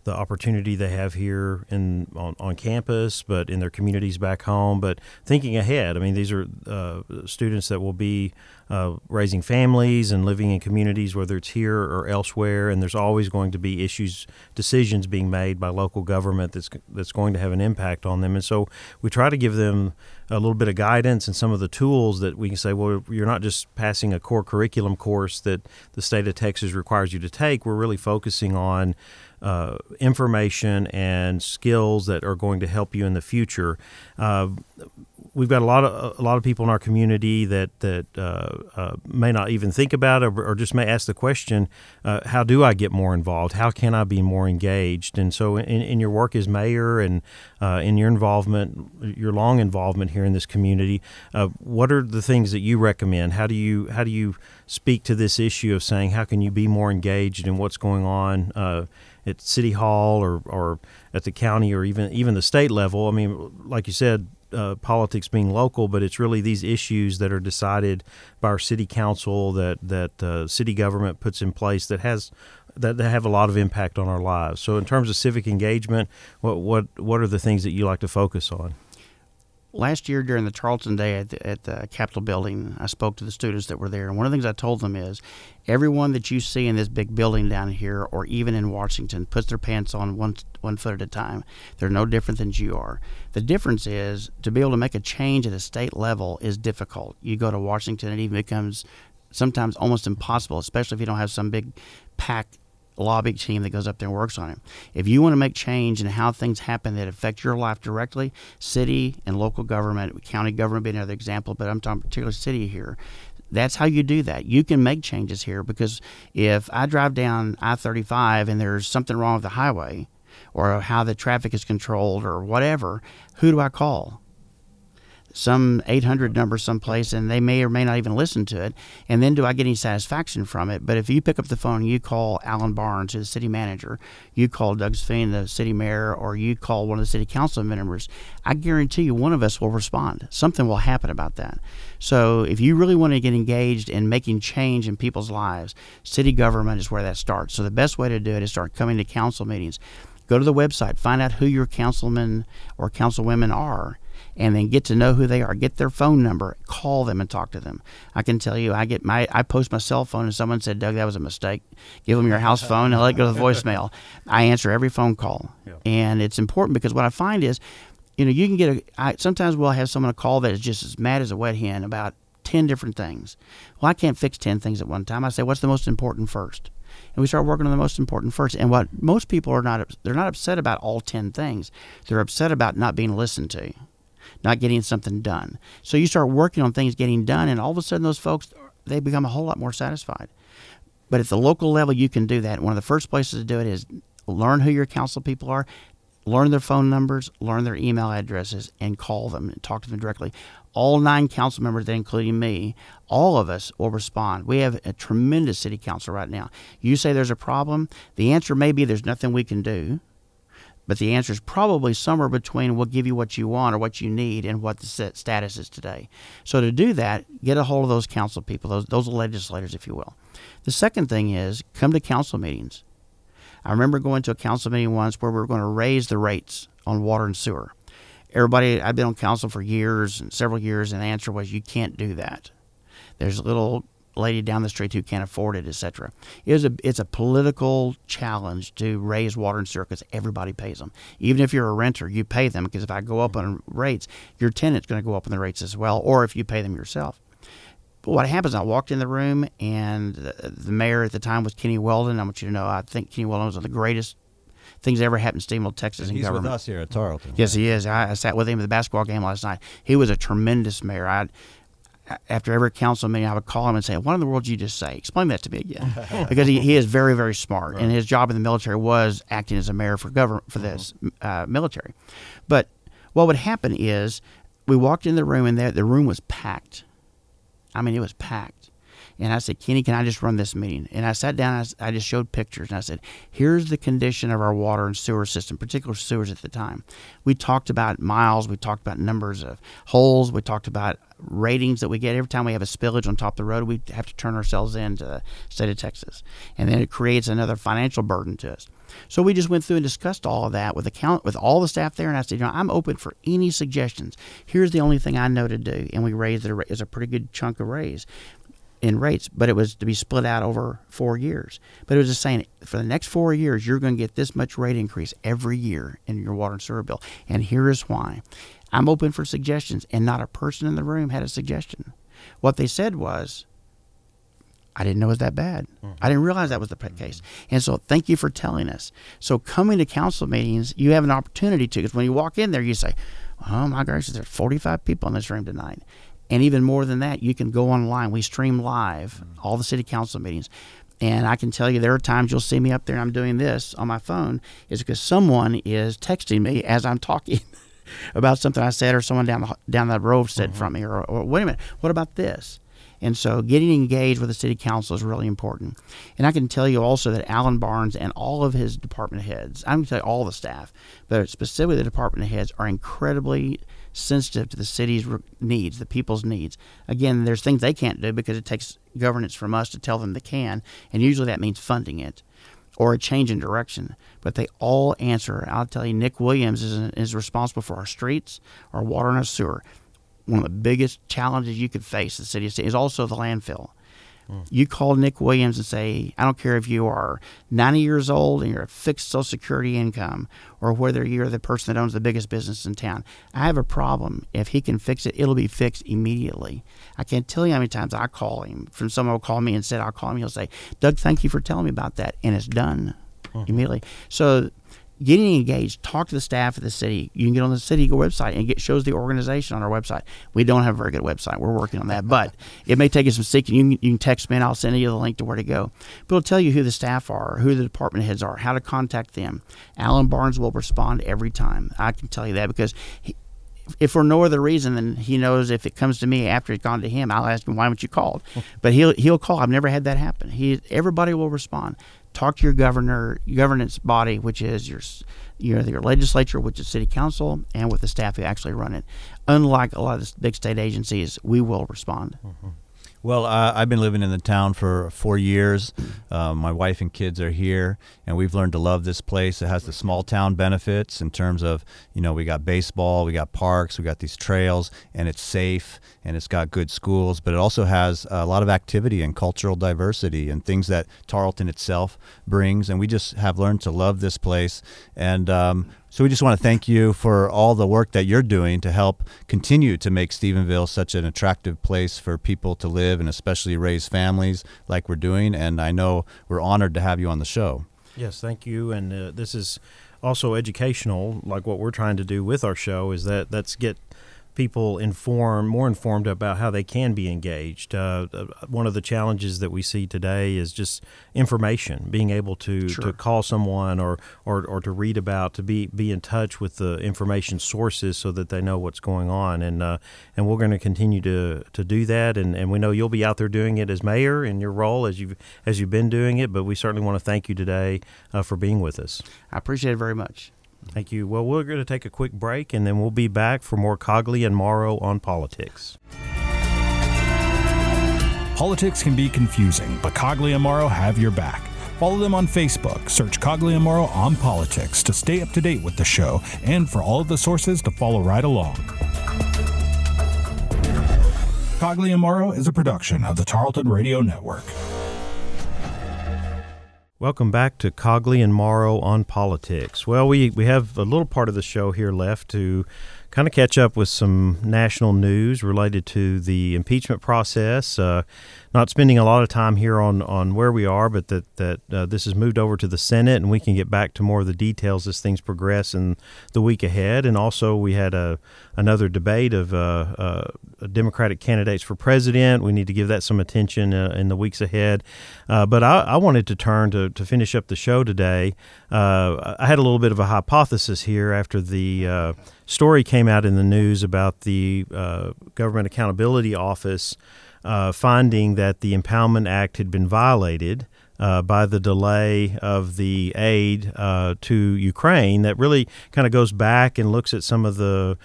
the opportunity they have here in on, on campus, but in their communities back home. But thinking ahead, I mean, these are uh, students that will be uh, raising families and living in communities, whether it's here or elsewhere. And there's always going to be issues, decisions being made by local government that's that's going to have an impact on them. And so we try to give them a little bit of guidance and some of the tools that we can say, well, you're not just passing a core curriculum course that the state of Texas requires you to take. We're really focusing on uh, information and skills that are going to help you in the future. Uh, we've got a lot of a lot of people in our community that that uh, uh, may not even think about it, or, or, just may ask the question, uh, "How do I get more involved? How can I be more engaged?" And so, in, in your work as mayor and uh, in your involvement, your long involvement here in this community, what are the things that you recommend? How do you how do you speak to this issue of saying how can you be more engaged in what's going on? At city hall or, or at the county or even even the state level. I mean, like you said, uh, politics being local, but it's really these issues that are decided by our city council that that uh, city government puts in place that has that, that have a lot of impact on our lives. So, in terms of civic engagement, what what what are the things that you like to focus on? Last year during the Tarleton Day at the, at the Capitol building, I spoke to the students that were there, and one of the things I told them is everyone that you see in this big building down here, or even in Washington, puts their pants on one one foot at a time. They're no different than you are. The difference is to be able to make a change at a state level is difficult. You go to Washington, it even becomes sometimes almost impossible, especially if you don't have some big PAC lobby team that goes up there and works on it. If you want to make change in how things happen that affect your life directly, city and local government, county government being another example, but I'm talking particularly city here. That's how you do that. You can make changes here because if I drive down I 35 and there's something wrong with the highway or how the traffic is controlled or whatever, who do I call? Some 800 number someplace and they may or may not even listen to it. And then do I get any satisfaction from it? But if you pick up the phone you call Alan Barnes, the city manager, you call Doug Svien, the city mayor, or you call one of the city council members, I guarantee you one of us will respond. Something will happen about that. So if you really want to get engaged in making change in people's lives, city government is where that starts. So the best way to do it is start coming to council meetings. Go to the website, find out who your councilmen or councilwomen are and then get to know who they are. Get their phone number, call them, and talk to them. I can tell you, I get my I post my cell phone, and someone said, "Doug, that was a mistake. Give them your house phone and let it go to the voicemail." I answer every phone call, yeah. and it's important because what I find is, you know, you can get a. I, sometimes we'll have someone call that is just as mad as a wet hen about ten different things. Well, I can't fix ten things at one time. I say, "What's the most important first? and we start working on the most important first. And what most people are not, they're not upset about all 10 things. They're upset about not being listened to not getting something done. So you start working on things getting done, and all of a sudden those folks they become a whole lot more satisfied. But at the local level, you can do that. One of the first places to do it is learn who your council people are, learn their phone numbers, learn their email addresses, and call them and talk to them directly. All nine council members, including me, all of us will respond. We have a tremendous city council right now. You say there's a problem, the answer may be there's nothing we can do but the answer is probably somewhere between we'll give you what you want or what you need and what the status is today. So to do that, get a hold of those council people, those, those legislators, if you will. The second thing is come to council meetings. I remember going to a council meeting once where we were going to raise the rates on water and sewer. Everybody, I've been on council for years and several years, and the answer was you can't do that. There's a little lady down the street who can't afford it, etc. It a it's a political challenge to raise water and sewer because everybody pays them. Even if you're a renter, you pay them because if I go up on rates, your tenant's going to go up on the rates as well, or if you pay them yourself. But what happens? I walked in the room, and the, the mayor at the time was Kenny Weldon. I want you to know I think Kenny Weldon was one of the greatest things ever happened in Stephenville, Texas, and in government. He's with us here at Tarleton. Yes, he is. I, I, sat with him at the basketball game last night. He was a tremendous mayor. I after every council meeting, I would call him and say, "What in the world did you just say? Explain that to me again." because he, he is very, very smart, right. and his job in the military was acting as a mayor for government for this mm-hmm. uh, military. But what would happen is we walked in the room, and the, the room was packed. I mean, it was packed. And I said, Kenny, can I just run this meeting? And I sat down, I, I just showed pictures, and I said, here's the condition of our water and sewer system, particular sewers at the time. We talked about miles, we talked about numbers of holes, we talked about ratings that we get every time we have a spillage on top of the road. We have to turn ourselves in to the state of Texas, and then it creates another financial burden to us. So we just went through and discussed all of that with the count with all the staff there, and I said, you know, I'm open for any suggestions. Here's the only thing I know to do, and we raised it as a pretty good chunk of raise in rates, but it was to be split out over four years. But it was just saying for the next four years, you're going to get this much rate increase every year in your water and sewer bill. And here is why. I'm open for suggestions, and not a person in the room had a suggestion. What they said was, I didn't know it was that bad. Mm-hmm. I didn't realize that was the case. And so, thank you for telling us. So, coming to council meetings, you have an opportunity to, because when you walk in there, you say, Oh my gosh, there's 45 people in this room tonight. And even more than that, you can go online. We stream live all the city council meetings. And I can tell you, there are times you'll see me up there and I'm doing this on my phone, is because someone is texting me as I'm talking about something I said, or someone down the, down the road said mm-hmm. from me, or, or wait a minute, what about this? And so getting engaged with the city council is really important. And I can tell you also that Alan Barnes and all of his department heads, I'm going to tell you all the staff, but specifically the department heads, are incredibly sensitive to the city's needs, the people's needs. Again, there's things they can't do because it takes governance from us to tell them they can, and usually that means funding it. or a change in direction, but they all answer. I'll tell you, Nick Williams is, is responsible for our streets, our water, and our sewer. One of the biggest challenges you could face the city is also the landfill. You call Nick Williams and say, I don't care if you are 90 years old and you're a fixed Social Security income or whether you're the person that owns the biggest business in town. I have a problem. If he can fix it, it'll be fixed immediately. I can't tell you how many times I call him. From someone will call me and said, I'll call him. He'll say, Doug, thank you for telling me about that. And it's done mm-hmm. immediately. So getting engaged, talk to the staff of the city. You can get on the city website and get shows the organization on our website. We don't have a very good website. We're working on that, but it may take you some seeking. You can, you can text me and I'll send you the link to where to go. But it'll tell you who the staff are, who the department heads are, how to contact them. Alan Barnes will respond every time. I can tell you that because he, if for no other reason than he knows if it comes to me after it's gone to him, I'll ask him why haven't you called. but he'll he'll call. I've never had that happen. He everybody will respond. Talk to your governor, governance body, which is your your your legislature, which is city council, and with the staff who actually run it. Unlike a lot of the big state agencies, we will respond. Mm-hmm. Well, uh, I've been living in the town for four years. Uh, my wife and kids are here, and we've learned to love this place. It has the small town benefits in terms of, you know, we got baseball, we got parks, we got these trails, and it's safe, and it's got good schools, but it also has a lot of activity and cultural diversity and things that Tarleton itself brings. And we just have learned to love this place. And um, so we just want to thank you for all the work that you're doing to help continue to make Stephenville such an attractive place for people to live and especially raise families like we're doing. And I know we're honored to have you on the show. Yes, thank you. And uh, this is also educational, like what we're trying to do with our show is that let's get people informed, more informed about how they can be engaged. Uh, one of the challenges that we see today is just information, being able to, Sure. to call someone or, or, or to read about, to be, be in touch with the information sources so that they know what's going on. And, uh, and we're going to continue to, to do that. And, and we know you'll be out there doing it as mayor in your role as you've, as you've been doing it. But we certainly want to thank you today uh, for being with us. I appreciate it very much. Thank you. Well, we're going to take a quick break and then we'll be back for more Cogley and Morrow on politics. Politics can be confusing, but Cogley and Morrow have your back. Follow them on Facebook. Search Morrow on politics to stay up to date with the show and for all of the sources to follow right along. Morrow is a production of the Tarleton Radio Network. Welcome back to Cogley and Morrow on politics. Well, we, we have a little part of the show here left to kind of catch up with some national news related to the impeachment process. Uh, not spending a lot of time here on, on where we are, but that, that uh, this has moved over to the Senate and we can get back to more of the details as things progress in the week ahead. And also, we had a, another debate of uh, uh, Democratic candidates for president. We need to give that some attention uh, in the weeks ahead. Uh, but I, I wanted to turn to, to finish up the show today. Uh, I had a little bit of a hypothesis here after the uh, story came out in the news about the uh, Government Accountability Office uh, finding that the Impoundment Act had been violated. Uh, by the delay of the aid uh, to Ukraine, that really kind of goes back and looks at some of the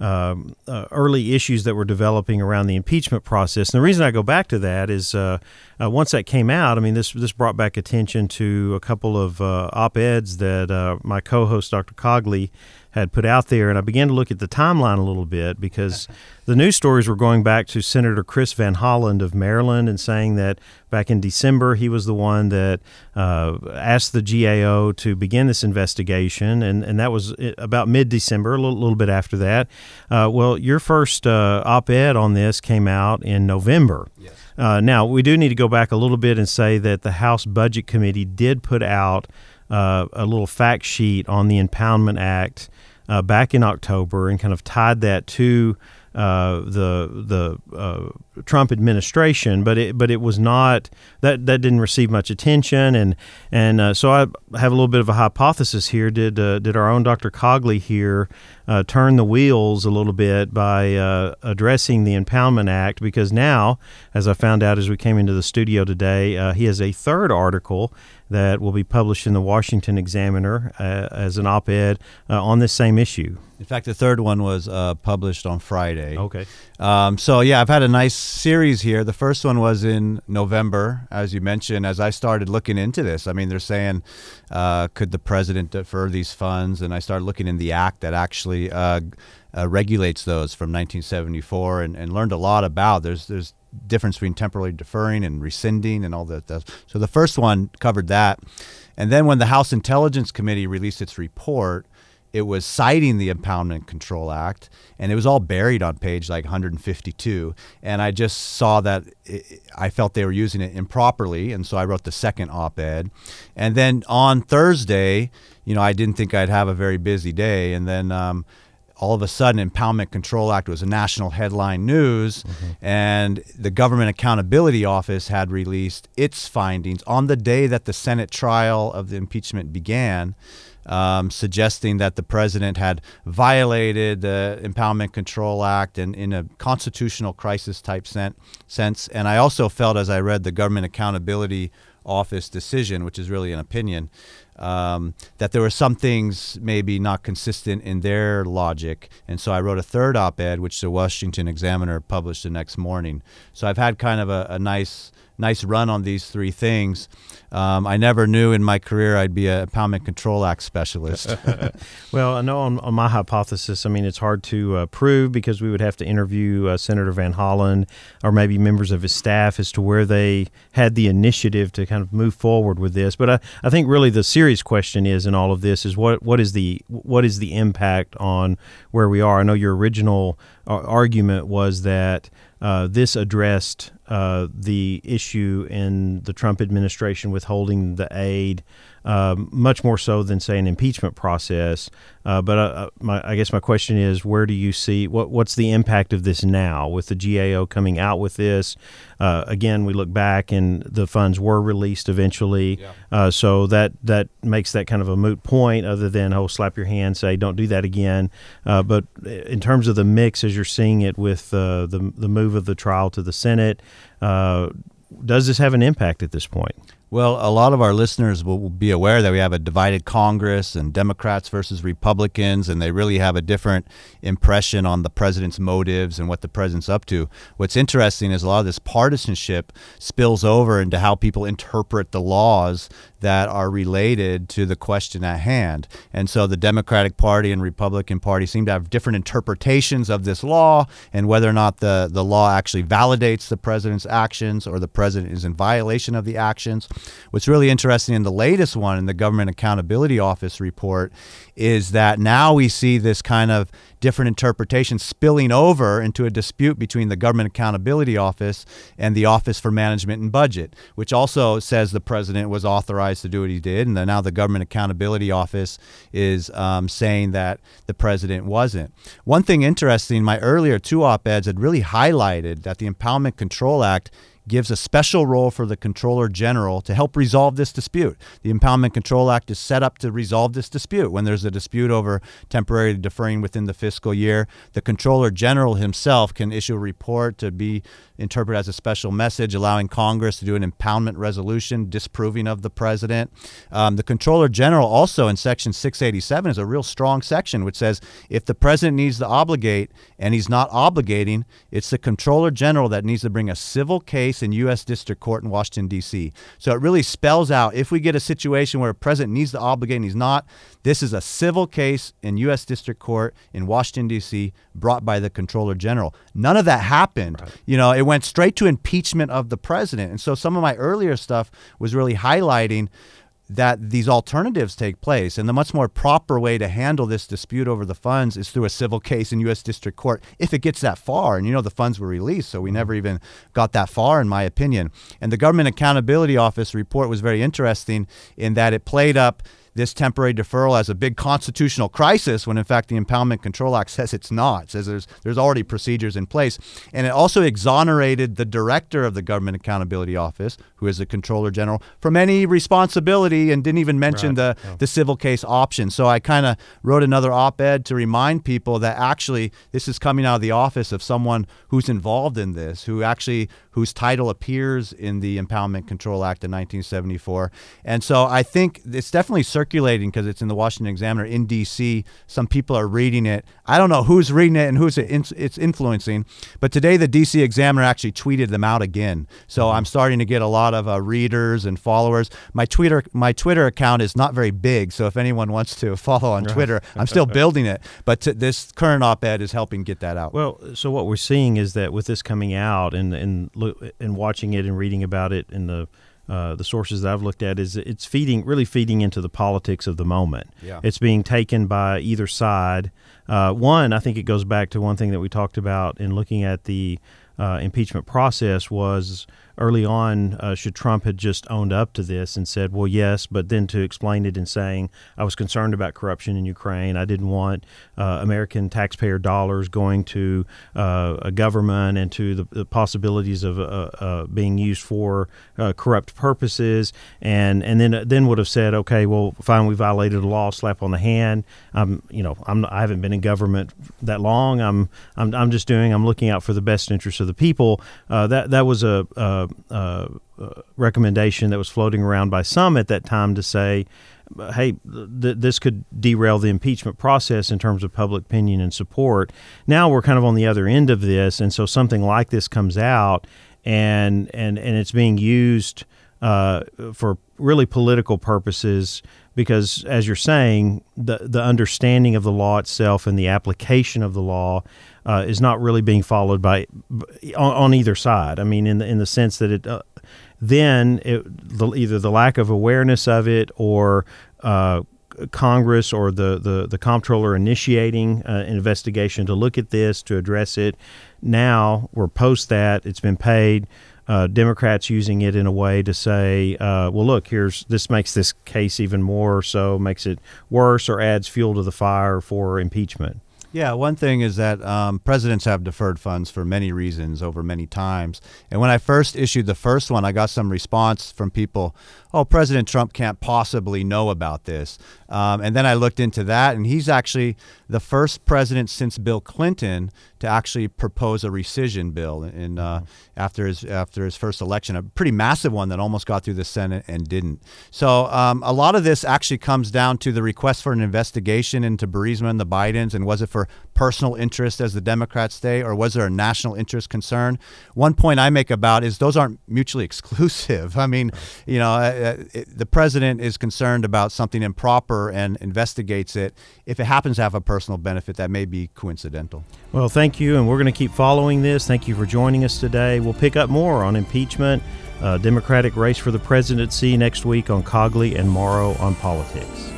um, uh, early issues that were developing around the impeachment process. And the reason I go back to that is uh, uh, once that came out, I mean, this this brought back attention to a couple of uh, op eds that uh, my co host, Dr. Cogley, had put out there. And I began to look at the timeline a little bit because the news stories were going back to Senator Chris Van Hollen of Maryland and saying that back in December he was the one that uh, asked the GAO to begin this investigation. And, and that was uh, about mid December, a little, little bit after that. Uh, well, your first uh, op ed on this came out in November. Yes. Uh, now, we do need to go back a little bit and say that the House Budget Committee did put out uh, a little fact sheet on the Impoundment Act uh, back in October and kind of tied that to uh, the the uh, Trump administration, but it but it was not that that didn't receive much attention, and and uh, so I have a little bit of a hypothesis here. Did uh, did our own Dr. Cogley here uh, turn the wheels a little bit by uh, addressing the Impoundment Act because now, as I found out as we came into the studio today, he has a third article that will be published in the Washington Examiner uh, as an op ed uh, on this same issue. In fact, the third one was uh, published on Friday. Okay. Um, so, yeah, I've had a nice series here. The first one was in November, as you mentioned, as I started looking into this. I mean, they're saying, uh, could the president defer these funds? And I started looking in the act that actually uh, uh, regulates those from 1974 and, and learned a lot about. There's, there's difference between temporarily deferring and rescinding and all that. So the first one covered that. And then when the House Intelligence Committee released its report, it was citing the Impoundment Control Act, and it was all buried on page like 152. And I just saw that it, I felt they were using it improperly, and so I wrote the second op ed. And then on Thursday, you know, I didn't think I'd have a very busy day, and then um, all of a sudden impoundment control act was a national headline news mm-hmm. and the government accountability office had released its findings on the day that the senate trial of the impeachment began um, suggesting that the president had violated the impoundment control act and in a constitutional crisis type sense and i also felt as i read the government accountability office decision which is really an opinion um, that there were some things maybe not consistent in their logic. And so I wrote a third op ed, which the Washington Examiner published the next morning. So I've had kind of a, a nice nice run on these three things. Um, I never knew in my career I'd be a Impoundment Control Act specialist. well, I know on, on, my hypothesis, I mean, it's hard to uh, prove because we would have to interview uh, Senator Van Hollen or maybe members of his staff as to where they had the initiative to kind of move forward with this. But I, I think really the serious question is in all of this is what, what is the what is the impact on where we are? I know your original uh, argument was that uh, this addressed uh, the issue in the Trump administration withholding the aid um, much more so than say an impeachment process. Uh, but uh, uh, my, I guess my question is, where do you see what what's the impact of this now with the GAO coming out with this? Uh, again, we look back and the funds were released eventually, yeah. Uh, so that that makes that kind of a moot point. Other than oh, slap your hand, say don't do that again. Uh, but in terms of the mix, as you're seeing it with the the move of the trial to the Senate, Uh, does this have an impact at this point? Well, a lot of our listeners will be aware that we have a divided Congress and Democrats versus Republicans, and they really have a different impression on the president's motives and what the president's up to. What's interesting is a lot of this partisanship spills over into how people interpret the laws that are related to the question at hand. And so the Democratic Party and Republican Party seem to have different interpretations of this law and whether or not the, the law actually validates the president's actions or the president is in violation of the actions. What's really interesting in the latest one in the Government Accountability Office report is that now we see this kind of different interpretation spilling over into a dispute between the Government Accountability Office and the Office for Management and Budget, which also says the president was authorized to do what he did. And now the Government Accountability Office is um, saying that the president wasn't. One thing interesting, my earlier two op eds had really highlighted that the Impoundment Control Act gives a special role for the Comptroller General to help resolve this dispute. The Impoundment Control Act is set up to resolve this dispute. When there's a dispute over temporarily deferring within the fiscal year, the Comptroller General himself can issue a report to be interpreted as a special message, allowing Congress to do an impoundment resolution disproving of the president. Um, the Comptroller General also in Section 687 is a real strong section which says if the president needs to obligate and he's not obligating, it's the Comptroller General that needs to bring a civil case case in U.S. District Court in Washington, D.C. So it really spells out if we get a situation where a president needs to obligate and he's not, this is a civil case in U.S. District Court in Washington, D.C., brought by the Comptroller General. None of that happened. Right. You know, it went straight to impeachment of the president. And so some of my earlier stuff was really highlighting that these alternatives take place. And the much more proper way to handle this dispute over the funds is through a civil case in U.S. District Court if it gets that far. And you know, the funds were released, so we never even got that far, in my opinion. And the Government Accountability Office report was very interesting in that it played up this temporary deferral as a big constitutional crisis when in fact the Impoundment Control Act says it's not. It says there's there's already procedures in place. And it also exonerated the director of the Government Accountability Office, who is the Comptroller General, from any responsibility and didn't even mention right. the, yeah. the civil case option. So I kind of wrote another op ed to remind people that actually this is coming out of the office of someone who's involved in this, who actually whose title appears in the Impoundment Control Act of 1974. And so I think it's definitely circulating because it's in the Washington Examiner in D.C. Some people are reading it. I don't know who's reading it and who's it it's influencing, but today the D.C. Examiner actually tweeted them out again. So mm-hmm. I'm starting to get a lot of uh, readers and followers. My Twitter my Twitter account is not very big, so if anyone wants to follow on Twitter, I'm still building it. But t- this current op-ed is helping get that out. Well, so what we're seeing is that with this coming out and and and watching it and reading about it in the uh, the sources that I've looked at is it's feeding really feeding into the politics of the moment. Yeah. It's being taken by either side. Uh, one, I think it goes back to one thing that we talked about in looking at the uh, impeachment process was early on, uh, should Trump had just owned up to this and said, well, yes, but then to explain it in saying, I was concerned about corruption in Ukraine. I didn't want uh, American taxpayer dollars going to uh, a government and to the, the possibilities of uh, uh, being used for uh, corrupt purposes. And, and then then would have said, okay, well, fine, we violated the law, slap on the hand. I'm, you know, I'm, I haven't been in government that long. I'm, I'm, I'm just doing, I'm looking out for the best interests of the people. that, that was a, a recommendation that was floating around by some at that time to say, hey, th- this could derail the impeachment process in terms of public opinion and support. Now we're kind of on the other end of this, and so something like this comes out, and and and it's being used uh, for really political purposes because, as you're saying, the the understanding of the law itself and the application of the law uh, is not really being followed by on, on, either side. I mean, in the in the sense that it uh, then it, the, either the lack of awareness of it or uh, Congress or the, the, the comptroller initiating uh, an investigation to look at this to address it. Now we're post that it's been paid. Uh, Democrats using it in a way to say, uh, well, look, here's this makes this case even more so, makes it worse, or adds fuel to the fire for impeachment. Yeah, one thing is that um, presidents have deferred funds for many reasons over many times. And when I first issued the first one, I got some response from people, oh, President Trump can't possibly know about this. Um, and then I looked into that, and he's actually the first president since Bill Clinton to actually propose a rescission bill in uh, mm-hmm. after his after his first election, a pretty massive one that almost got through the Senate and didn't. So um, a lot of this actually comes down to the request for an investigation into Burisma and the Bidens, and was it for personal interest, as the Democrats say, or was there a national interest concern? One point I make about is those aren't mutually exclusive. I mean, you know, uh, uh the president is concerned about something improper and investigates it. If it happens to have a personal benefit, that may be coincidental. Well, thank you, and we're going to keep following this. Thank you for joining us today. We'll pick up more on impeachment, uh, Democratic race for the presidency next week on Cogley and Morrow on politics.